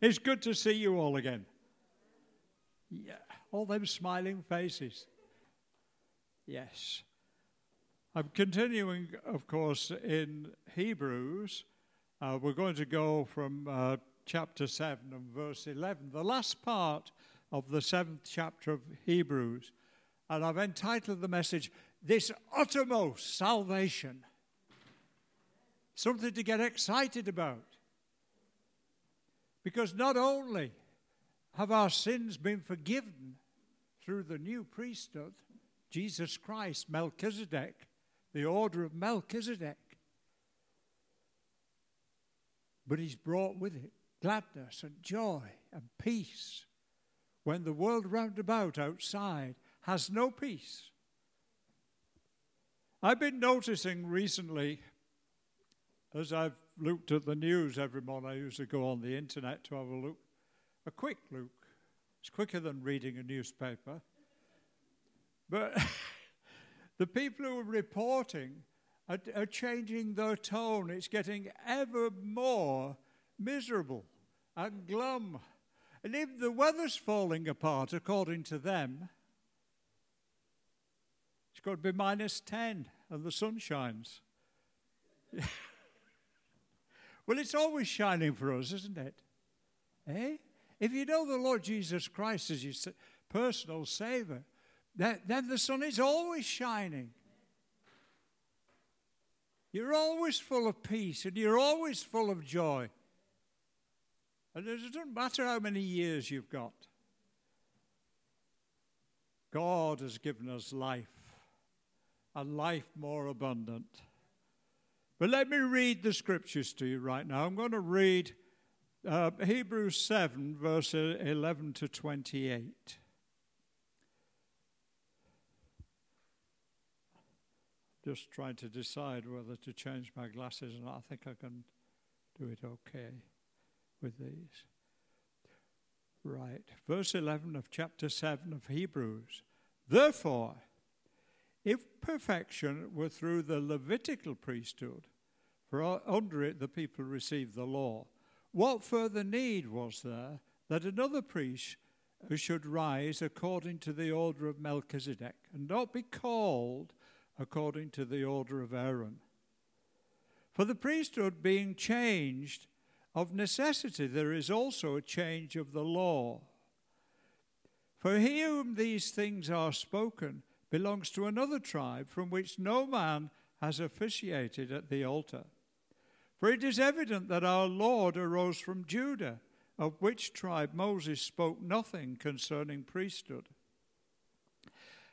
It's good to see you all again. Yeah, all them smiling faces. Yes. I'm continuing, of course, in Hebrews. Uh, we're going to go from uh, chapter 7 and verse 11, the last part of the seventh chapter of Hebrews. And I've entitled the message, This Uttermost Salvation. Something to get excited about. Because not only have our sins been forgiven through the new priesthood, Jesus Christ, Melchizedek, the order of Melchizedek, but he's brought with it gladness and joy and peace when the world round about outside has no peace. I've been noticing recently, as I've looked at the news every morning, I used to go on the internet to have a look, a quick look. It's quicker than reading a newspaper. But the people who are reporting are, are changing their tone. It's getting ever more miserable and glum. And if the weather's falling apart, according to them, it's got to be minus 10 and the sun shines. well, it's always shining for us, isn't it? Eh? If you know the Lord Jesus Christ as your personal Savior, then, the sun is always shining. You're always full of peace and you're always full of joy. And it doesn't matter how many years you've got. God has given us life, and life more abundant. But let me read the scriptures to you right now. I'm going to read uh, Hebrews 7, verse 11 to 28. Just trying to decide whether to change my glasses or not. I think I can do it okay with these. Right. Verse 11 of chapter 7 of Hebrews. Therefore, if perfection were through the Levitical priesthood, for under it the people received the law, what further need was there that another priest should rise according to the order of Melchizedek and not be called according to the order of Aaron? For the priesthood being changed of necessity, there is also a change of the law. For he whom these things are spoken belongs to another tribe from which no man has officiated at the altar. For it is evident that our Lord arose from Judah, of which tribe Moses spoke nothing concerning priesthood.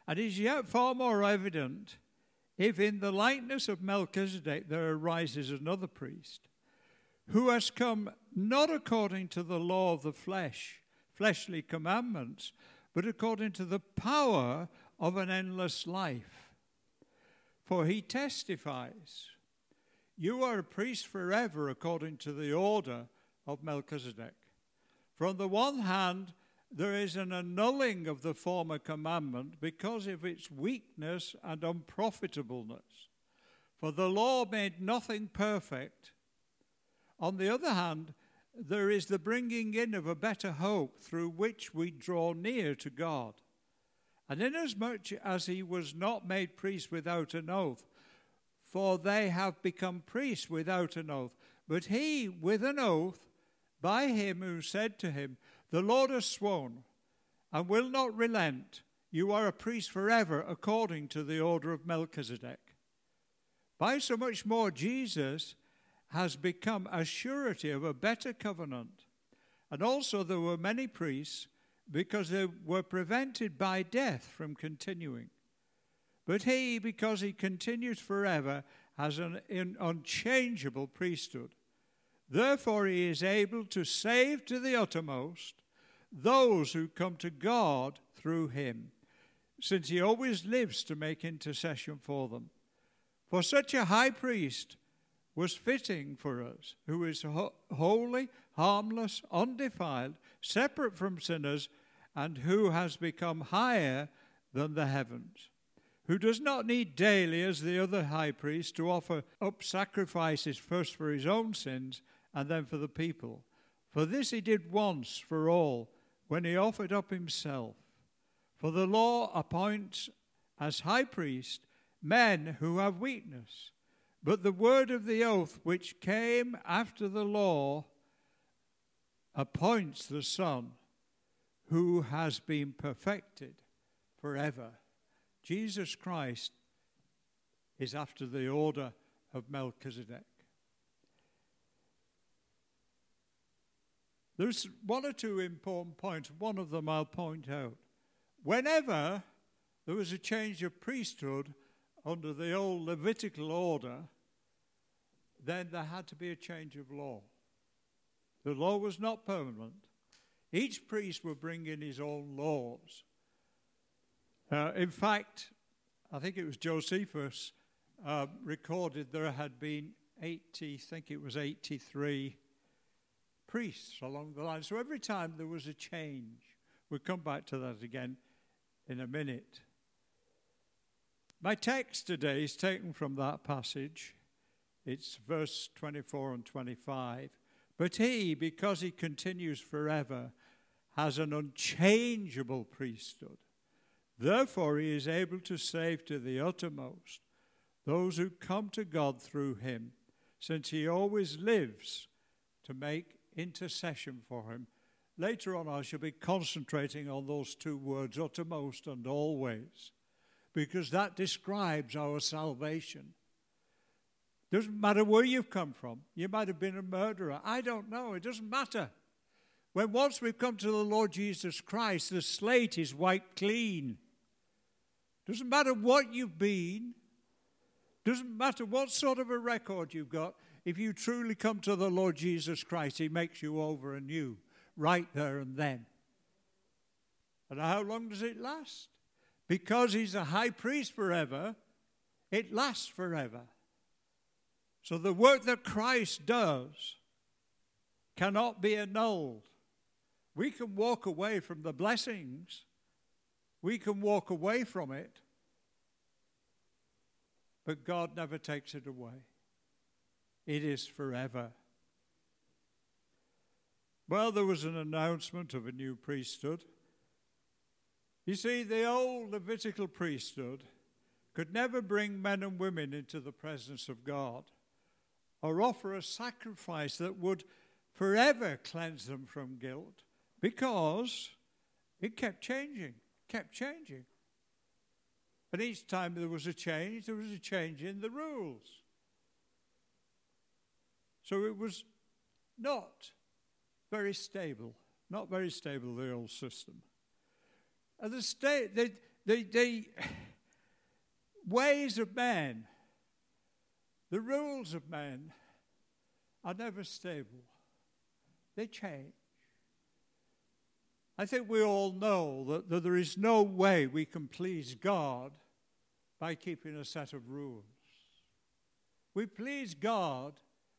And it is yet far more evident if in the likeness of Melchizedek there arises another priest who has come not according to the law of the flesh, fleshly commandments, but according to the power of an endless life. For he testifies, You are a priest forever according to the order of Melchizedek. From the one hand, there is an annulling of the former commandment because of its weakness and unprofitableness. For the law made nothing perfect on the other hand, there is the bringing in of a better hope through which we draw near to God. And inasmuch as he was not made priest without an oath, for they have become priests without an oath, but he with an oath by him who said to him, The Lord has sworn and will not relent. You are a priest forever according to the order of Melchizedek. By so much more, Jesus has become a surety of a better covenant. And also, there were many priests because they were prevented by death from continuing. But he, because he continues forever, has an, unchangeable priesthood. Therefore, he is able to save to the uttermost those who come to God through him, since he always lives to make intercession for them. For such a high priest was fitting for us, who is ho- holy, harmless, undefiled, separate from sinners, and who has become higher than the heavens, who does not need daily, as the other high priest, to offer up sacrifices first for his own sins and then for the people. For this he did once for all when he offered up himself. For the law appoints as high priest men who have weakness. But the word of the oath which came after the law appoints the Son who has been perfected forever. Jesus Christ is after the order of Melchizedek. There's one or two important points. One of them I'll point out. Whenever there was a change of priesthood under the old Levitical order, then there had to be a change of law. The law was not permanent. Each priest would bring in his own laws. Uh, in fact, I think it was Josephus uh, recorded there had been 80, I think it was 83 priests along the line. So every time there was a change, we'll come back to that again in a minute. My text today is taken from that passage. It's verse 24 and 25. But he, because he continues forever, has an unchangeable priesthood. Therefore, he is able to save to the uttermost those who come to God through him, since he always lives to make intercession for him. Later on, I shall be concentrating on those two words, uttermost and always, because that describes our salvation. Doesn't matter where you've come from. You might have been a murderer. I don't know. It doesn't matter. When once we've come to the Lord Jesus Christ, the slate is wiped clean. Doesn't matter what you've been, doesn't matter what sort of a record you've got, if you truly come to the Lord Jesus Christ, He makes you over anew right there and then. And how long does it last? Because He's a high priest forever, it lasts forever. So the work that Christ does cannot be annulled. We can walk away from the blessings, we can walk away from it, but God never takes it away it is forever. Well, there was an announcement of a new priesthood. You see, the old Levitical priesthood could never bring men and women into the presence of God or offer a sacrifice that would forever cleanse them from guilt because it kept changing, kept changing. And each time there was a change, there was a change in the rules. So it was not very stable, not very stable, the old system. And the state, the, the, the ways of man, the rules of man are never stable. They change. I think we all know that, that there is no way we can please God by keeping a set of rules. We please God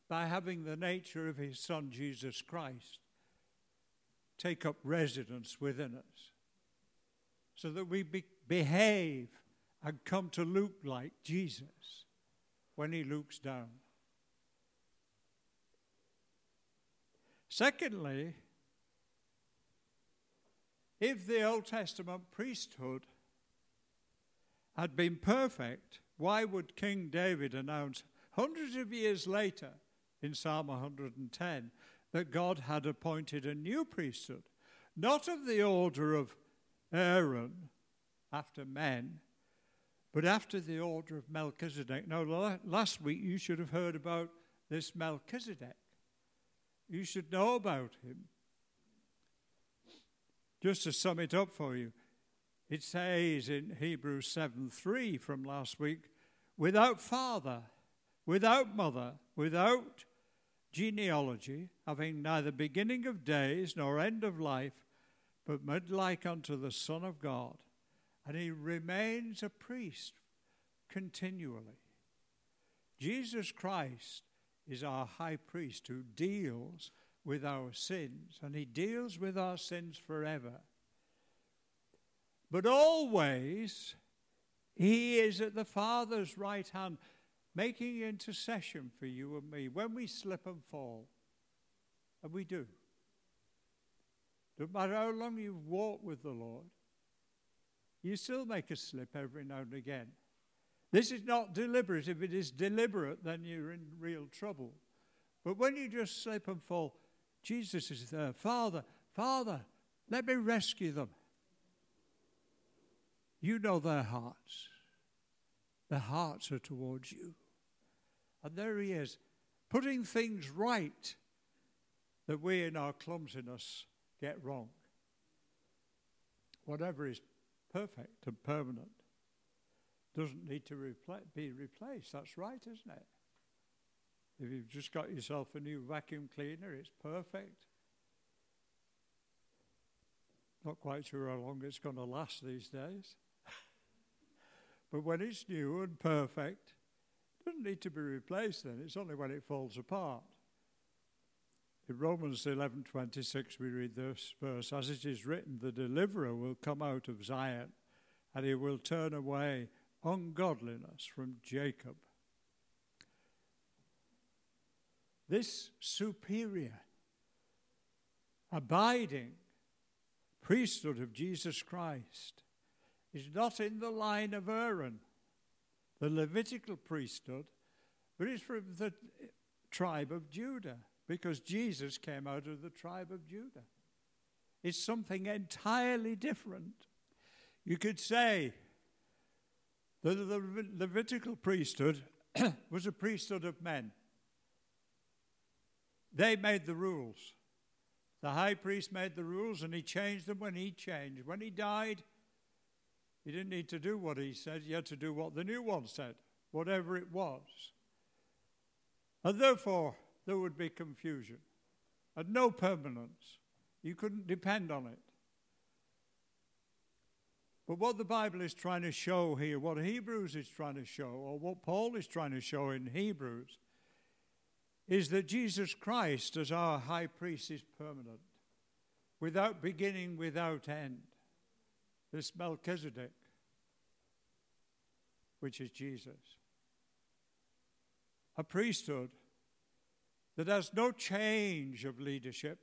by having the nature of his Son Jesus Christ take up residence within us so that we be- behave and come to look like Jesus when he looks down. Secondly, if the Old Testament priesthood had been perfect, why would King David announce hundreds of years later in Psalm 110 that God had appointed a new priesthood, not of the order of Aaron after men, but after the order of Melchizedek. Now, last week you should have heard about this Melchizedek. You should know about him. Just to sum it up for you, it says in Hebrews 7 3 from last week, without father, without mother, without genealogy, having neither beginning of days nor end of life, but made like unto the Son of God. And he remains a priest continually. Jesus Christ is our high priest who deals with our sins, and he deals with our sins forever. But always, he is at the Father's right hand making intercession for you and me when we slip and fall. And we do. No matter how long you've walked with the Lord, you still make a slip every now and again. This is not deliberate. If it is deliberate, then you're in real trouble. But when you just slip and fall, Jesus is there. Father, Father, let me rescue them. You know their hearts. Their hearts are towards you. And there he is, putting things right that we in our clumsiness get wrong. Whatever is perfect and permanent doesn't need to repla- be replaced. That's right, isn't it? If you've just got yourself a new vacuum cleaner, it's perfect. Not quite sure how long it's going to last these days. but when it's new and perfect, it doesn't need to be replaced then. It's only when it falls apart. In Romans 11:26 we read this verse as it is written the deliverer will come out of Zion and he will turn away ungodliness from Jacob. This superior abiding priesthood of Jesus Christ is not in the line of Aaron, the Levitical priesthood, but it's from the tribe of Judah because Jesus came out of the tribe of Judah. It's something entirely different. You could say that the Levitical priesthood was a priesthood of men. They made the rules. The high priest made the rules and he changed them when he changed. When he died, he didn't need to do what he said, he had to do what the new one said, whatever it was. And therefore, there would be confusion and no permanence. You couldn't depend on it. But what the Bible is trying to show here, what Hebrews is trying to show, or what Paul is trying to show in Hebrews, is that Jesus Christ, as our high priest, is permanent, without beginning, without end. This Melchizedek, which is Jesus. A priesthood that has no change of leadership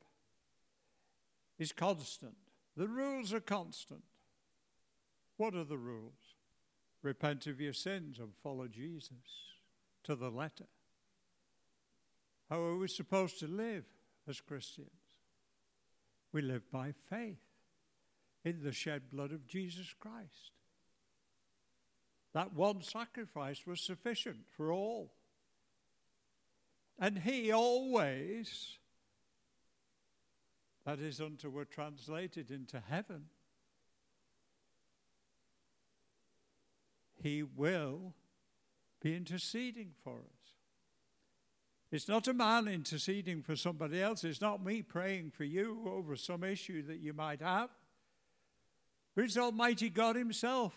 is constant. The rules are constant. What are the rules? Repent of your sins and follow Jesus to the letter. How are we supposed to live as Christians? We live by faith in the shed blood of Jesus Christ. That one sacrifice was sufficient for all. And he always, that is, until we're translated into heaven, he will be interceding for us. It's not a man interceding for somebody else. It's not me praying for you over some issue that you might have. But it's Almighty God Himself,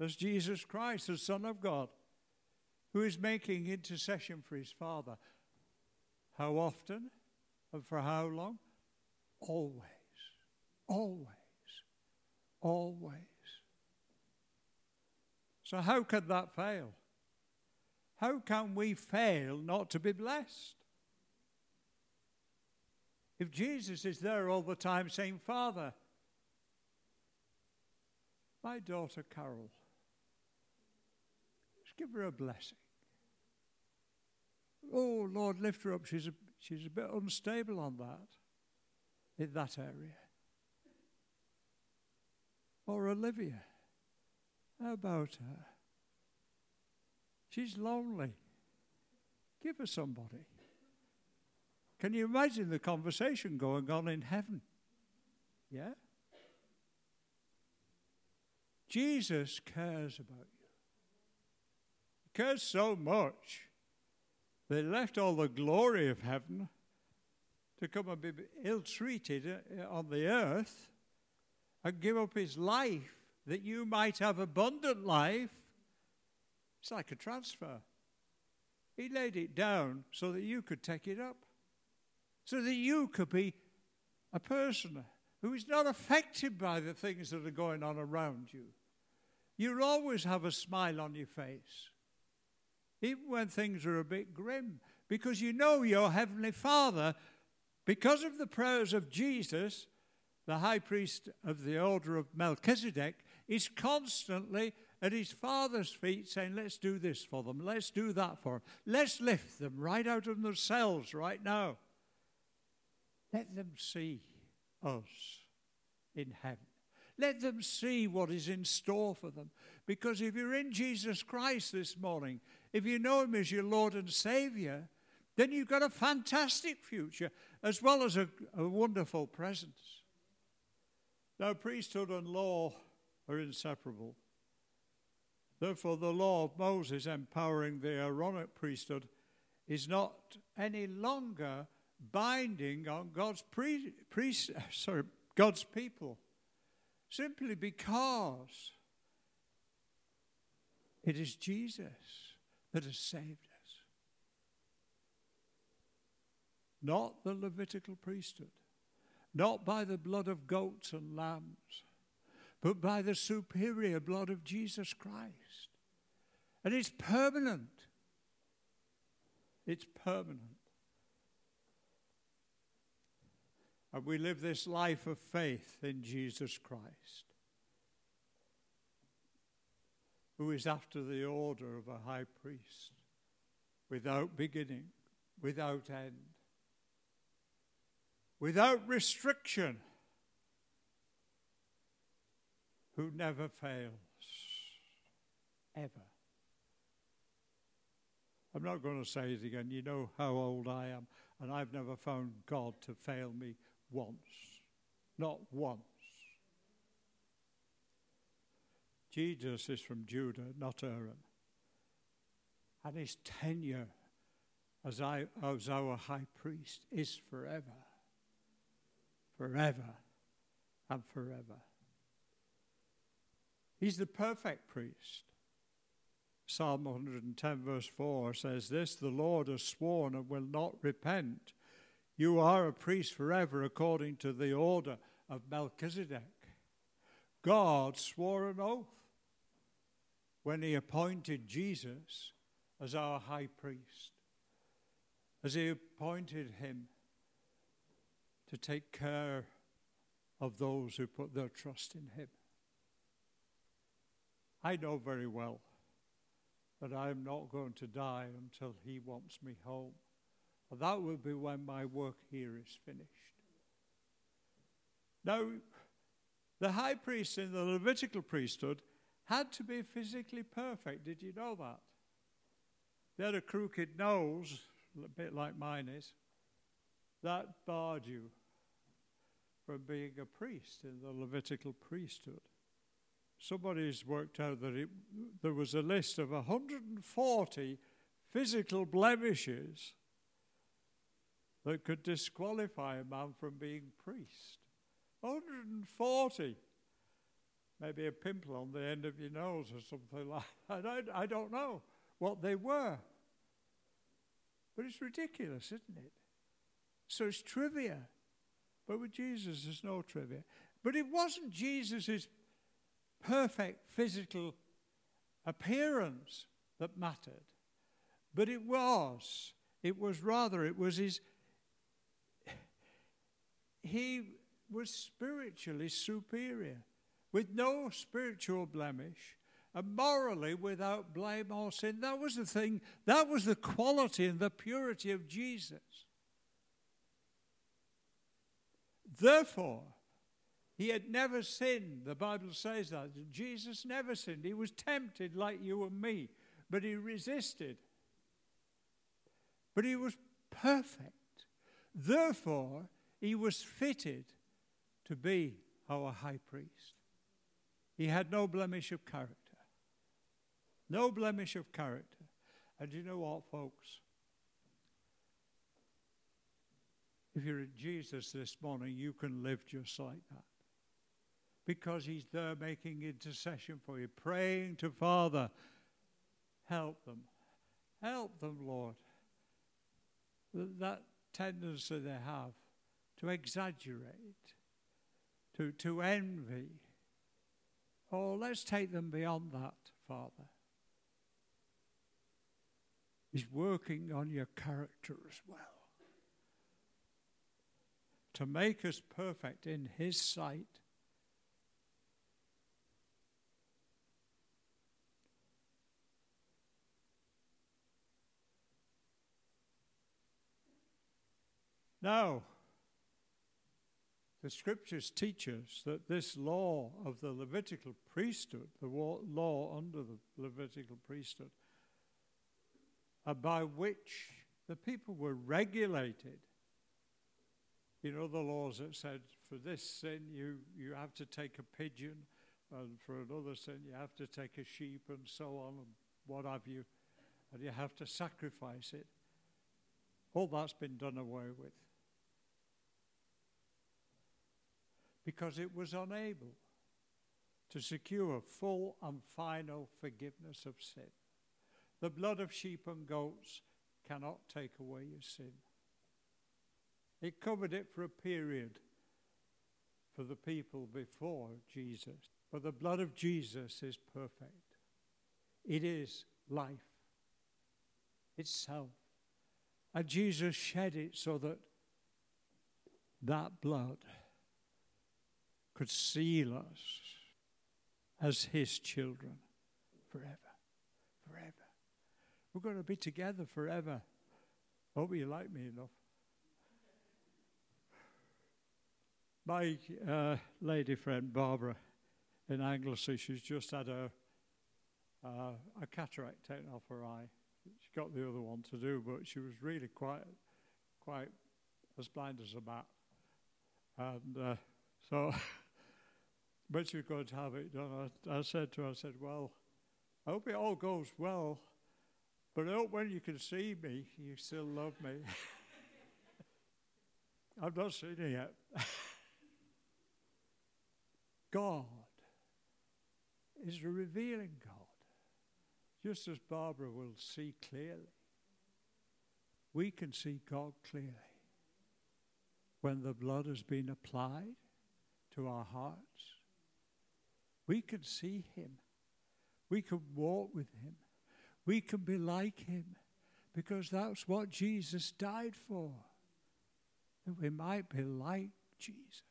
as Jesus Christ, the Son of God, who is making intercession for His Father. How often and for how long? Always. Always. Always. So, how could that fail? How can we fail not to be blessed? If Jesus is there all the time saying, Father, my daughter Carol, just give her a blessing. Oh, Lord, lift her up. She's a, she's a bit unstable on that, in that area. Or Olivia, how about her? She's lonely. Give her somebody. Can you imagine the conversation going on in heaven? Yeah? Jesus cares about you. He cares so much they left all the glory of heaven to come and be ill treated uh, on the earth and give up his life that you might have abundant life it's like a transfer. He laid it down so that you could take it up, so that you could be a person who is not affected by the things that are going on around you. You'll always have a smile on your face, even when things are a bit grim, because you know your Heavenly Father, because of the prayers of Jesus, the high priest of the order of Melchizedek, is constantly at his father's feet saying, Let's do this for them, let's do that for them, let's lift them right out of themselves right now. Let them see us in heaven. Let them see what is in store for them. Because if you're in Jesus Christ this morning, if you know Him as your Lord and Savior, then you've got a fantastic future as well as a, a wonderful presence. Now, priesthood and law are inseparable. Therefore, the law of Moses empowering the Aaronic priesthood is not any longer binding on God's pre, sorry, God's people, simply because it is Jesus that has saved us, not the Levitical priesthood, not by the blood of goats and lambs, but by the superior blood of Jesus Christ. And it's permanent. It's permanent. And we live this life of faith in Jesus Christ, who is after the order of a high priest, without beginning, without end, without restriction, who never fails, ever. I'm not going to say it again. You know how old I am, and I've never found God to fail me once. Not once. Jesus is from Judah, not Aaron. And his tenure as, I, as our high priest is forever. Forever and forever. He's the perfect priest. Psalm 110, verse 4 says this The Lord has sworn and will not repent. You are a priest forever according to the order of Melchizedek. God swore an oath when he appointed Jesus as our high priest, as he appointed him to take care of those who put their trust in him. I know very well that I am not going to die until he wants me home. That will be when my work here is finished. Now, the high priest in the Levitical priesthood had to be physically perfect. Did you know that? They had a crooked nose, a bit like mine is. That barred you from being a priest in the Levitical priesthood. Somebody's worked out that it, there was a list of 140 physical blemishes that could disqualify a man from being priest. 140. Maybe a pimple on the end of your nose or something like that. I, I don't know what they were. But it's ridiculous, isn't it? So it's trivia. But with Jesus, there's no trivia. But it wasn't Jesus' perfect physical appearance that mattered. But it was. It was rather, it was his he was spiritually superior, with no spiritual blemish, and morally without blame or sin. That was the thing, that was the quality and the purity of Jesus. Therefore, he had never sinned. The Bible says that. Jesus never sinned. He was tempted like you and me, but he resisted. But he was perfect. Therefore, he was fitted to be our high priest. He had no blemish of character. No blemish of character. And you know what, folks? If you're in Jesus this morning, you can live just like that. Because He's there making intercession for you, praying to Father, help them. Help them, Lord. That tendency they have to exaggerate, to, to envy. Oh, let's take them beyond that, Father. He's working on your character as well. to make us perfect in His sight. Now, the scriptures teach us that this law of the Levitical priesthood, the law under the Levitical priesthood, uh, by which the people were regulated. You know, the laws that said for this sin you, you have to take a pigeon, and for another sin you have to take a sheep, and so on, and what have you, and you have to sacrifice it. All that's been done away with. Because it was unable to secure full and final forgiveness of sin. The blood of sheep and goats cannot take away your sin. It covered it for a period for the people before Jesus. But the blood of Jesus is perfect. It is life itself. And Jesus shed it so that that blood could seal us as his children forever. Forever. We're going to be together forever. Hope you like me enough. My uh, lady friend Barbara in Anglesey, she's just had a, uh, a cataract taken off her eye. She got the other one to do, but she was really quite, quite as blind as a bat. And uh, so but was going to have it done. I, I said to her, I said, Well, I hope it all goes well, but I hope when you can see me, you still love me. I've not seen it yet. God is a revealing God, just as Barbara will see clearly. We can see God clearly when the blood has been applied to our hearts we can see him. We can walk with him. We can be like him because that's what Jesus died for. That we might be like Jesus,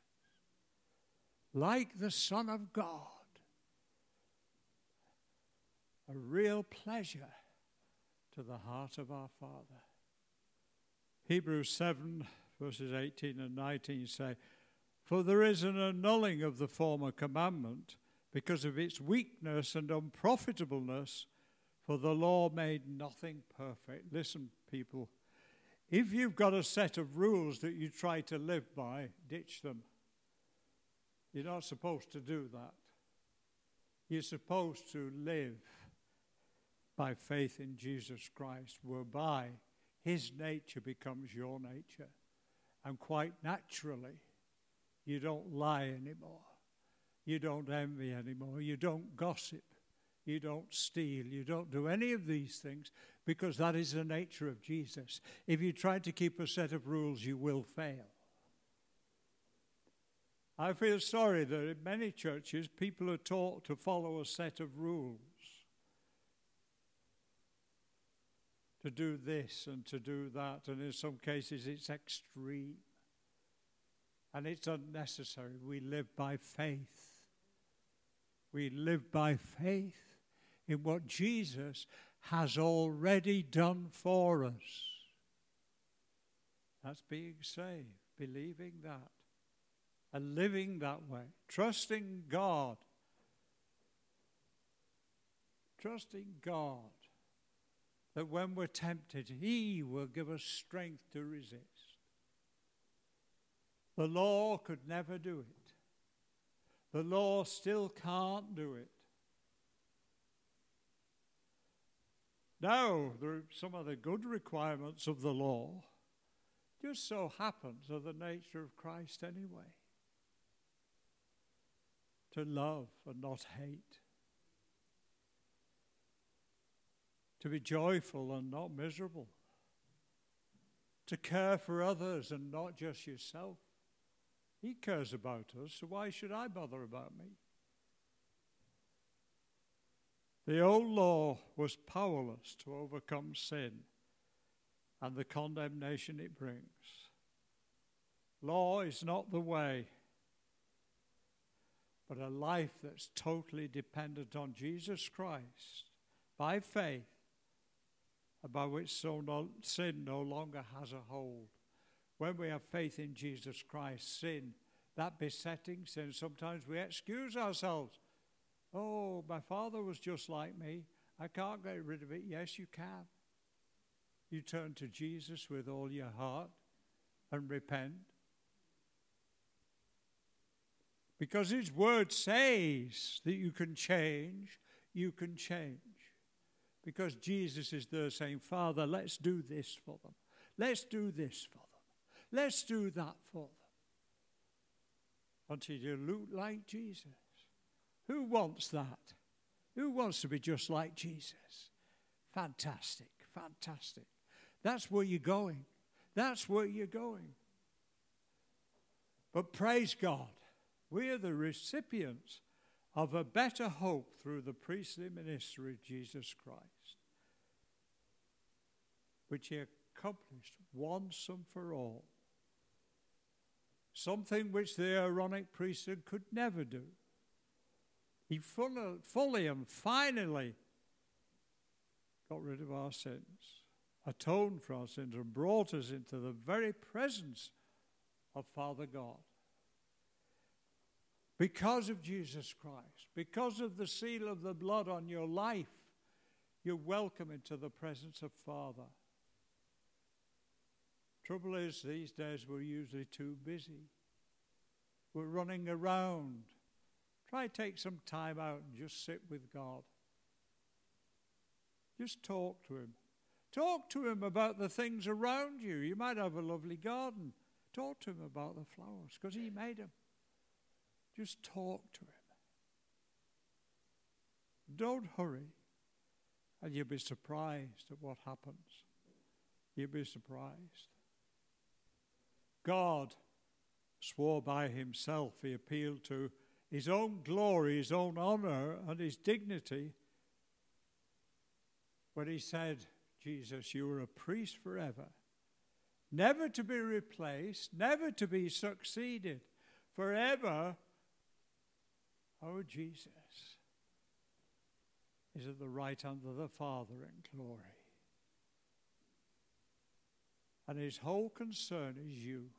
like the Son of God. A real pleasure to the heart of our Father. Hebrews 7, verses 18 and 19 say, For there is an annulling of the former commandment because of its weakness and unprofitableness, for the law made nothing perfect. Listen, people, if you've got a set of rules that you try to live by, ditch them. You're not supposed to do that. You're supposed to live by faith in Jesus Christ, whereby his nature becomes your nature. And quite naturally, you don't lie anymore. You don't envy anymore. You don't gossip. You don't steal. You don't do any of these things because that is the nature of Jesus. If you try to keep a set of rules, you will fail. I feel sorry that in many churches people are taught to follow a set of rules. To do this and to do that, and in some cases it's extreme. And it's unnecessary. We live by faith. We live by faith in what Jesus has already done for us. That's being saved, believing that, and living that way, trusting God. Trusting God that when we're tempted, He will give us strength to resist. The law could never do it. The law still can't do it. Now, there are some of the good requirements of the law just so happens are the nature of Christ anyway. To love and not hate. To be joyful and not miserable. To care for others and not just yourself. He cares about us, so why should I bother about me? The old law was powerless to overcome sin and the condemnation it brings. Law is not the way, but a life that's totally dependent on Jesus Christ by faith, about which sin no longer has a hold. When we have faith in Jesus Christ, sin, that besetting sin, sometimes we excuse ourselves. Oh, my father was just like me. I can't get rid of it. Yes, you can. You turn to Jesus with all your heart and repent. Because His Word says that you can change, you can change. Because Jesus is there saying, Father, let's do this for them. Let's do this for them. Let's do that for them. Until you look like Jesus. Who wants that? Who wants to be just like Jesus? Fantastic, fantastic. That's where you're going. That's where you're going. But praise God, we are the recipients of a better hope through the priestly ministry of Jesus Christ, which he accomplished once and for all. Something which the Aaronic priesthood could never do. He fully, and finally got rid of our sins, atoned for our sins, and brought us into the very presence of Father God. Because of Jesus Christ, because of the seal of the blood on your life, you're welcome into the presence of Father. Trouble is, these days we're usually too busy. We're running around Try take some time out and just sit with God. Just talk to Him. Talk to Him about the things around you. You might have a lovely garden. Talk to Him about the flowers because He made them. Just talk to Him. Don't hurry, and you'll be surprised at what happens. You'll be surprised. God swore by Himself, He appealed to his own glory, his own honor, and his dignity when he said, Jesus, you are a priest forever, never to be replaced, never to be succeeded, forever. Oh, Jesus is at the right hand of the Father in glory. And his whole concern is you.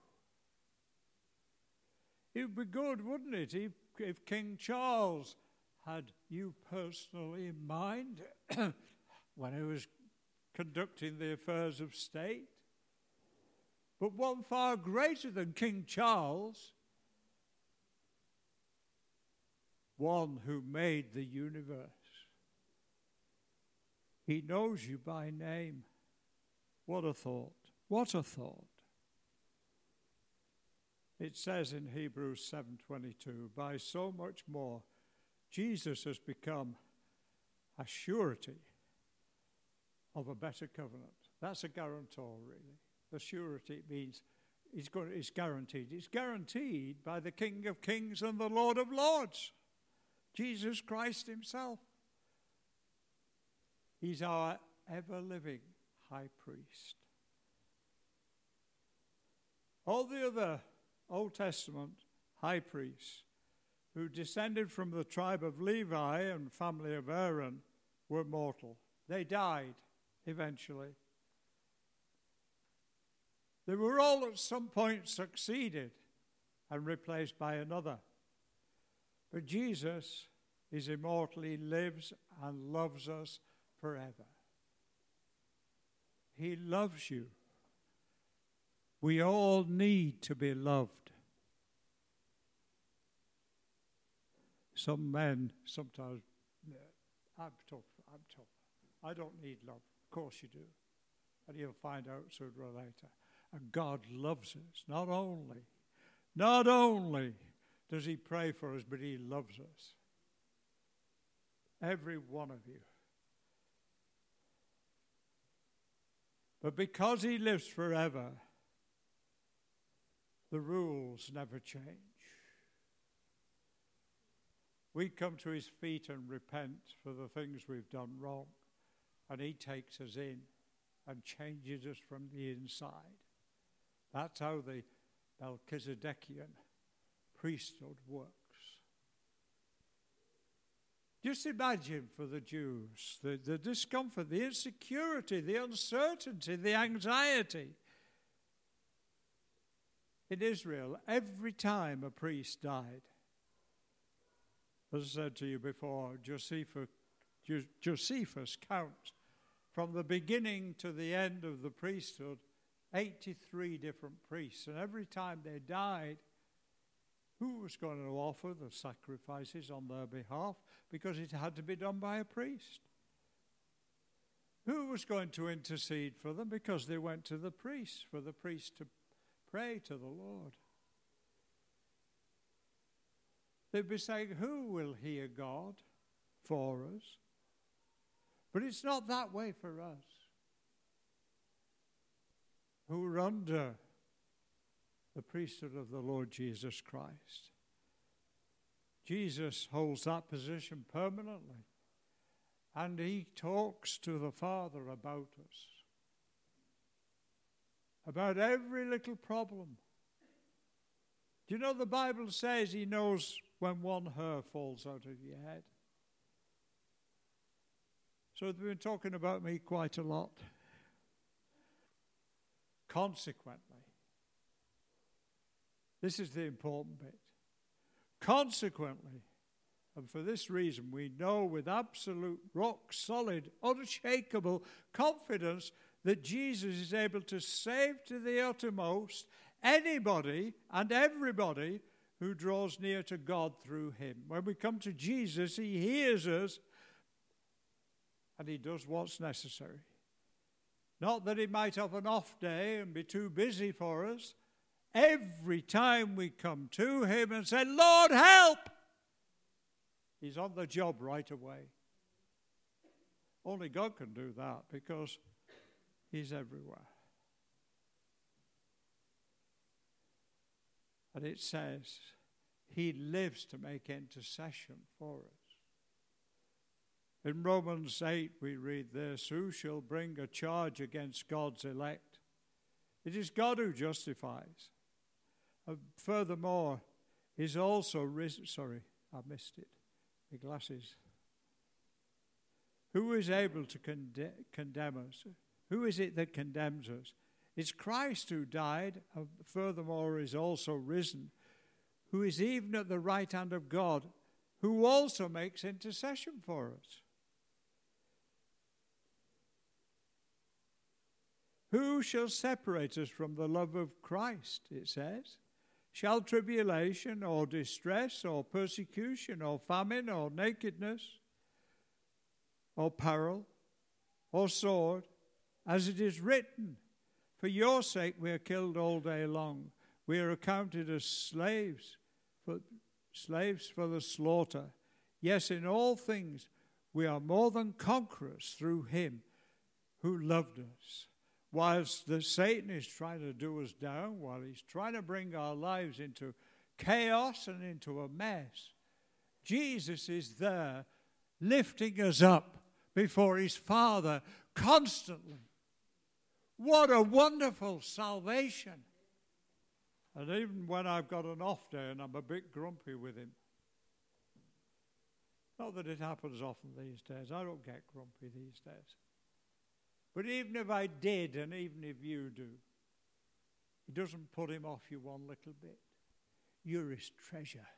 It would be good, wouldn't it, if if King Charles had you personally in mind when he was conducting the affairs of state. But one far greater than King Charles, one who made the universe. He knows you by name. What a thought! What a thought! It says in Hebrews 7:22, by so much more Jesus has become a surety of a better covenant. That's a guarantor, really. The surety means it's, guaranteed. It's guaranteed by the King of Kings and the Lord of Lords, Jesus Christ Himself. He's our ever living high priest. All the other Old Testament high priests who descended from the tribe of Levi and family of Aaron were mortal. They died eventually. They were all at some point succeeded and replaced by another. But Jesus is immortal. He lives and loves us forever. He loves you. We all need to be loved. Some men sometimes, I'm tough, I'm tough. I don't need love. Of course you do. And you'll find out sooner or later. And God loves us. Not only, not only does He pray for us, but He loves us. Every one of you. But because He lives forever, the rules never change. We come to his feet and repent for the things we've done wrong, and he takes us in and changes us from the inside. That's how the, Melchizedekian priesthood works. Just imagine for the Jews the, the discomfort, the insecurity, the uncertainty, the anxiety in Israel every time a priest died. As I said to you before, Josephus, Josephus counts from the beginning to the end of the priesthood 83 different priests, and every time they died, who was going to offer the sacrifices on their behalf? Because it had to be done by a priest. Who was going to intercede for them? Because they went to the priest, for the priest to pray to the Lord. They'd be saying, Who will hear God for us? But it's not that way for us who are under the priesthood of the Lord Jesus Christ. Jesus holds that position permanently, and he talks to the Father about us, about every little problem. Do you know the Bible says he knows when one hair falls out of your head? So they've been talking about me quite a lot. Consequently, this is the important bit. Consequently, and for this reason, we know with absolute rock solid, unshakable confidence that Jesus is able to save to the uttermost anybody and everybody who draws near to God through him. When we come to Jesus, he hears us and he does what's necessary. Not that he might have an off day and be too busy for us. Every time we come to him and say, Lord, help, he's on the job right away. Only God can do that because he's everywhere. And it says, He lives to make intercession for us. In Romans 8, we read this Who shall bring a charge against God's elect? It is God who justifies. Uh, furthermore, is also risen. Sorry, I missed it. The glasses. Who is able to conde- condemn us? Who is it that condemns us? It's Christ who died, and furthermore is also risen, who is even at the right hand of God, who also makes intercession for us. Who shall separate us from the love of Christ? It says. Shall tribulation or distress or persecution or famine or nakedness or peril or sword, as it is written, For your sake we are killed all day long. We are accounted as slaves for, slaves for the slaughter. Yes, in all things we are more than conquerors through him who loved us whilst the Satan is trying to do us down, while he's trying to bring our lives into chaos and into a mess, Jesus is there lifting us up before his Father constantly. What a wonderful salvation! And even when I've got an off day and I'm a bit grumpy with him, not that it happens often these days, I don't get grumpy these days. But even if I did, and even if you do, it doesn't put him off you one little bit. You're his treasure.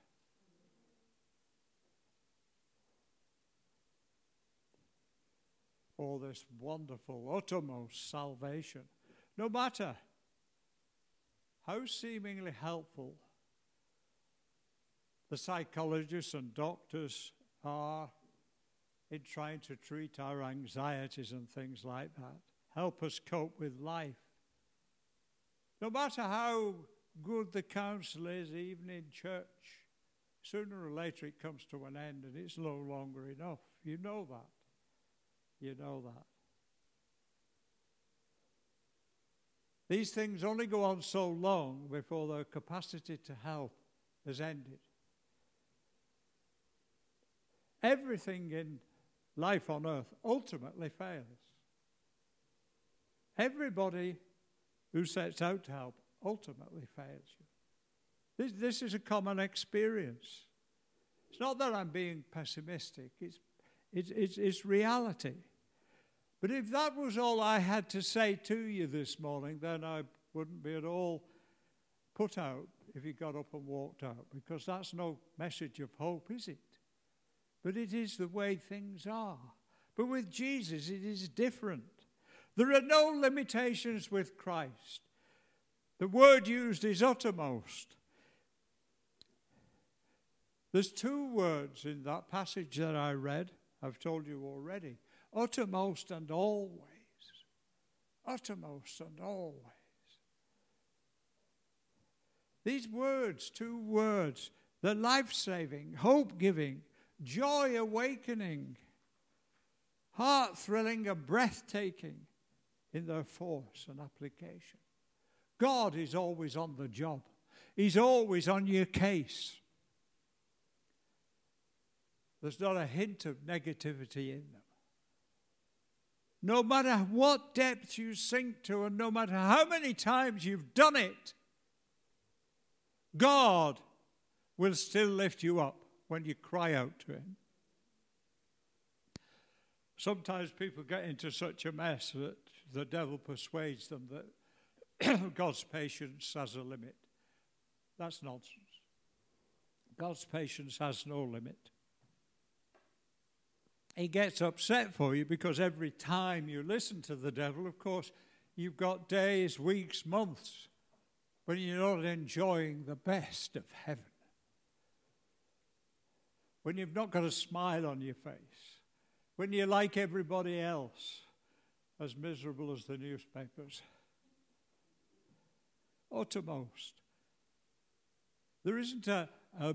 All this wonderful, uttermost salvation. No matter how seemingly helpful the psychologists and doctors are in trying to treat our anxieties and things like that. Help us cope with life. No matter how good the counsel is, even in church, sooner or later it comes to an end and it's no longer enough. You know that. You know that. These things only go on so long before their capacity to help has ended. Everything in life on earth ultimately fails. Everybody who sets out to help ultimately fails you. This, this is a common experience. It's not that I'm being pessimistic, it's, it's, it's, it's reality. But if that was all I had to say to you this morning, then I wouldn't be at all put out if you got up and walked out, because that's no message of hope, is it? But it is the way things are. But with Jesus, it is different. There are no limitations with Christ. The word used is uttermost. There's two words in that passage that I read. I've told you already uttermost and always. Uttermost and always. These words, two words, they're life saving, hope giving, joy awakening, heart thrilling, and breathtaking in their force and application. God is always on the job, He's always on your case. There's not a hint of negativity in them. No matter what depth you sink to, and no matter how many times you've done it, God will still lift you up when you cry out to Him. Sometimes people get into such a mess that the devil persuades them that God's patience has a limit. That's nonsense. God's patience has no limit he gets upset for you because every time you listen to the devil, of course, you've got days, weeks, months when you're not enjoying the best of heaven. When you've not got a smile on your face. When you're like everybody else, as miserable as the newspapers. Uttermost. There isn't a, a,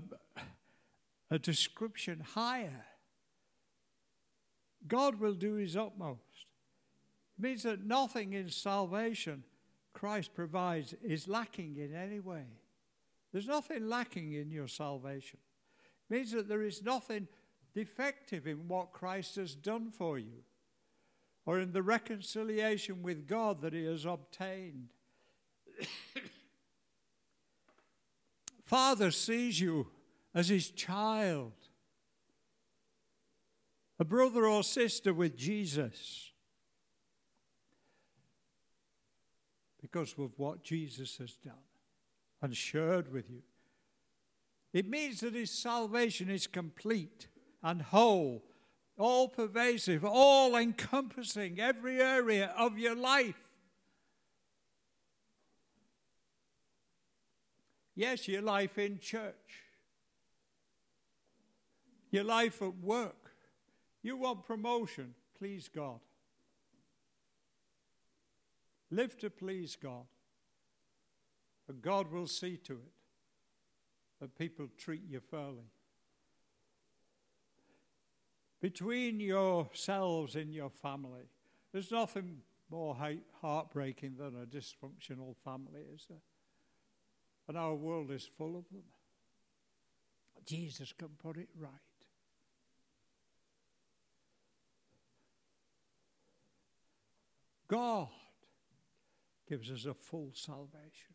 a description higher God will do his utmost. It means that nothing in salvation Christ provides is lacking in any way. There's nothing lacking in your salvation. It means that there is nothing defective in what Christ has done for you or in the reconciliation with God that he has obtained. Father sees you as his child a brother or sister with Jesus. Because of what Jesus has done and shared with you. It means that his salvation is complete and whole, all pervasive, all encompassing every area of your life. Yes, your life in church, your life at work, you want promotion? Please God. Live to please God. And God will see to it that people treat you fairly. Between yourselves in your family, there's nothing more heartbreaking than a dysfunctional family, is there? And our world is full of them. Jesus can put it right. God gives us a full salvation.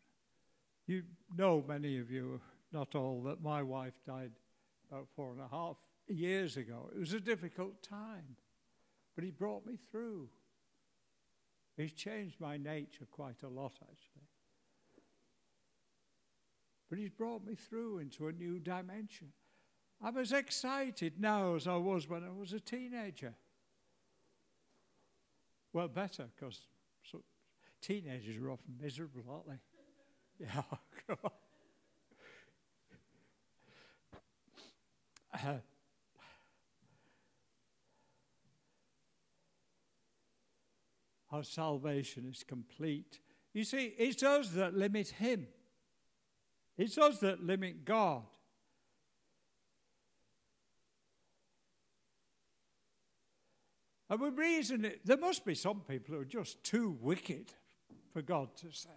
You know, many of you, not all, that my wife died about four and a half years ago. It was a difficult time, but He brought me through. He's changed my nature quite a lot, actually. But He's brought me through into a new dimension. I'm as excited now as I was when I was a teenager. Well, better, because so teenagers are often miserable, aren't they? Yeah, uh, our salvation is complete. You see, it's us that limit Him, it's us that limit God. And we reason it, there must be some people who are just too wicked for God to save,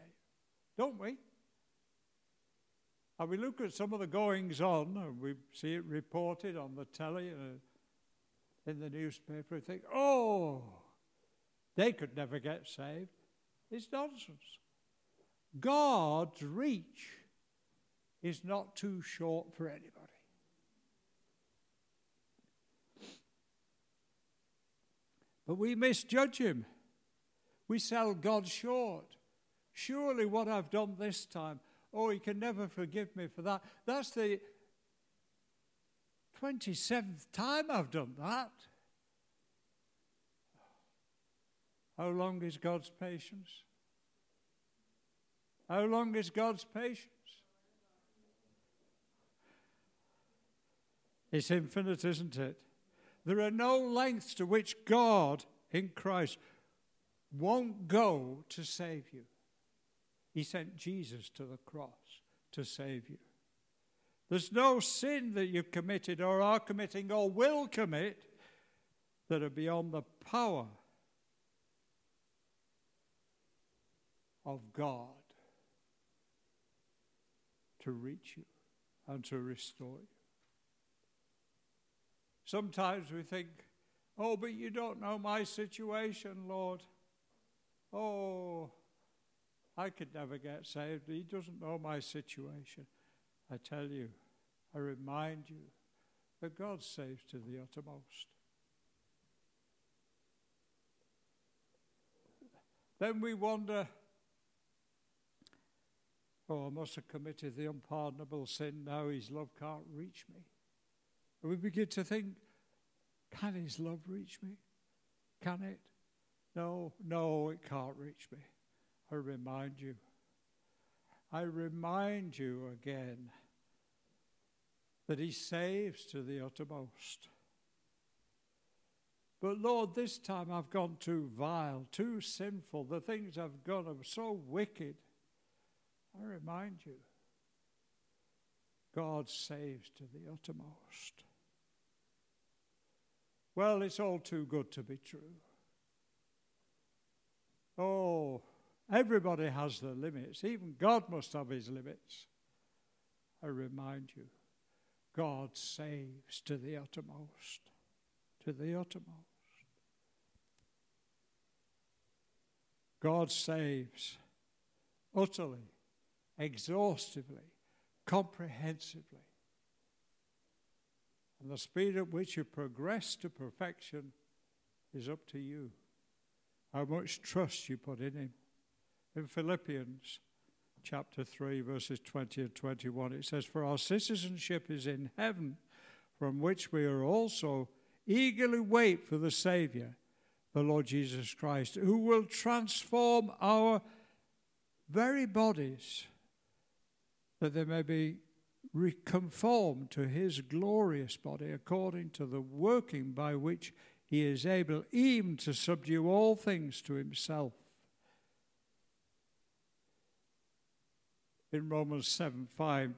don't we? And we look at some of the goings on, and we see it reported on the telly and in the newspaper, and think, oh, they could never get saved. It's nonsense. God's reach is not too short for anybody. But we misjudge him. We sell God short. Surely what I've done this time, oh, he can never forgive me for that. That's the 27th time I've done that. How long is God's patience? How long is God's patience? It's infinite, isn't it? There are no lengths to which God in Christ won't go to save you. He sent Jesus to the cross to save you. There's no sin that you've committed or are committing or will commit that are beyond the power of God to reach you and to restore you. Sometimes we think, oh, but you don't know my situation, Lord. Oh, I could never get saved. He doesn't know my situation. I tell you, I remind you that God saves to the uttermost. Then we wonder, oh, I must have committed the unpardonable sin. Now his love can't reach me. And we begin to think, can his love reach me? Can it? No, no, it can't reach me. I remind you. I remind you again that he saves to the uttermost. But Lord, this time I've gone too vile, too sinful. The things I've done are so wicked. I remind you, God saves to the uttermost. Well, it's all too good to be true. Oh, everybody has their limits. Even God must have his limits. I remind you, God saves to the uttermost. To the uttermost. God saves utterly, exhaustively, comprehensively. And the speed at which you progress to perfection is up to you. How much trust you put in Him. In Philippians chapter 3, verses 20 and 21, it says, For our citizenship is in heaven, from which we are also eagerly wait for the Savior, the Lord Jesus Christ, who will transform our very bodies that they may be conformed to his glorious body according to the working by which he is able even to subdue all things to himself. In Romans 7 5,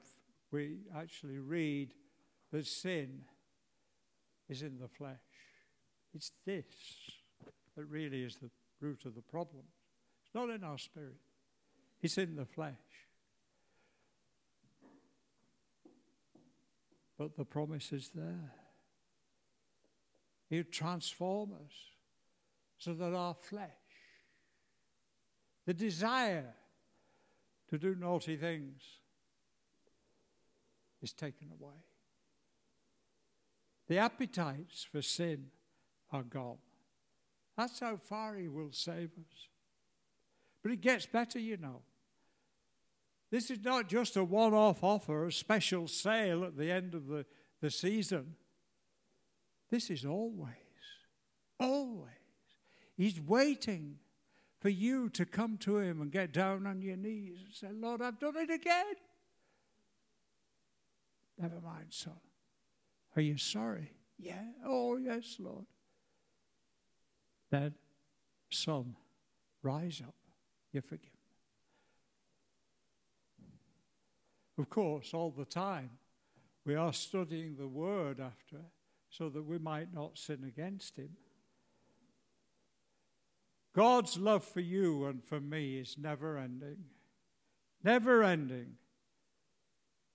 we actually read that sin is in the flesh. It's this that really is the root of the problem. It's not in our spirit, it's in the flesh. But the promise is there. He'll transform us so that our flesh, the desire to do naughty things, is taken away. The appetites for sin are gone. That's how far He will save us. But it gets better, you know. This is not just a one off offer, a special sale at the end of the, the season. This is always, always. He's waiting for you to come to Him and get down on your knees and say, Lord, I've done it again. Never mind, son. Are you sorry? Yeah. Oh, yes, Lord. Then, son, rise up. You're forgiven. Of course, all the time, we are studying the Word after so that we might not sin against Him. God's love for you and for me is never ending. Never ending.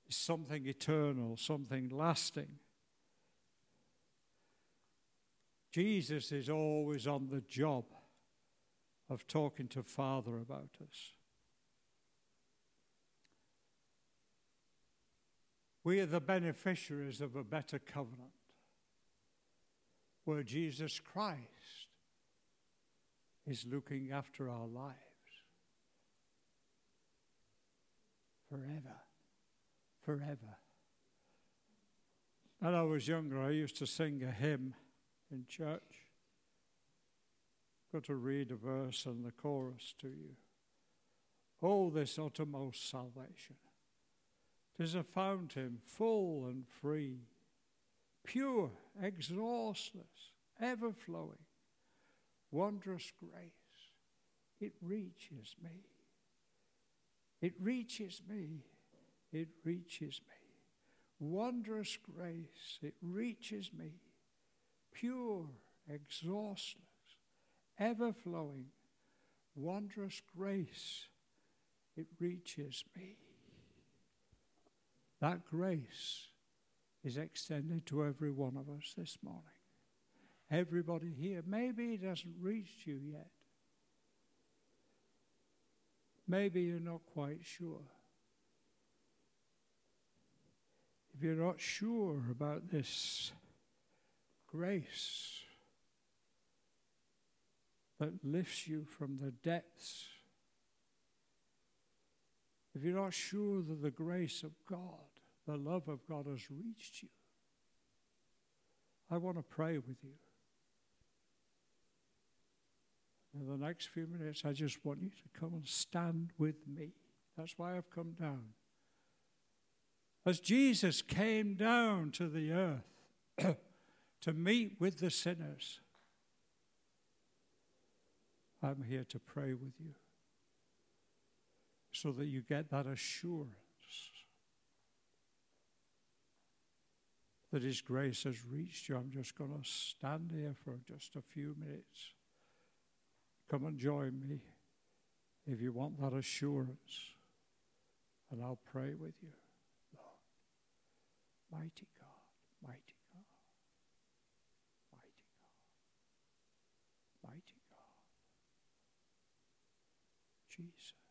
It's something eternal, something lasting. Jesus is always on the job of talking to Father about us. We are the beneficiaries of a better covenant where Jesus Christ is looking after our lives forever, forever. When I was younger, I used to sing a hymn in church. I've Got to read a verse and the chorus to you. Oh, this uttermost salvation. Tis a fountain full and free, pure, exhaustless, ever flowing, wondrous grace. It reaches me. It reaches me. It reaches me. Wondrous grace. It reaches me. Pure, exhaustless, ever flowing, wondrous grace. It reaches me. That grace is extended to every one of us this morning. Everybody here. Maybe it hasn't reached you yet. Maybe you're not quite sure. If you're not sure about this grace that lifts you from the depths, if you're not sure that the grace of God, the love of God has reached you, I want to pray with you. In the next few minutes, I just want you to come and stand with me. That's why I've come down. As Jesus came down to the earth to meet with the sinners, I'm here to pray with you so that you get that assurance that His grace has reached you. I'm just going to stand here for just a few minutes. Come and join me if you want that assurance, and I'll pray with you. Lord, mighty God, mighty God, mighty God, mighty God, Jesus.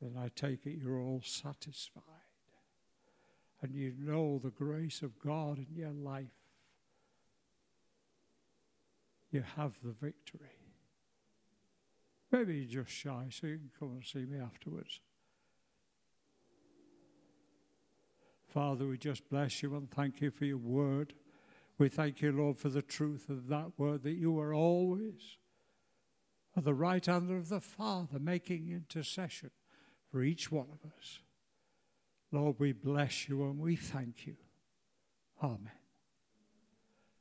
Then I take it you're all satisfied. And you know the grace of God in your life. You have the victory. Maybe you're just shy, so you can come and see me afterwards. Father, we just bless you and thank you for your word. We thank you, Lord, for the truth of that word that you are always at the right hand of the Father making intercession for each one of us. Lord, we bless you and we thank you. Amen.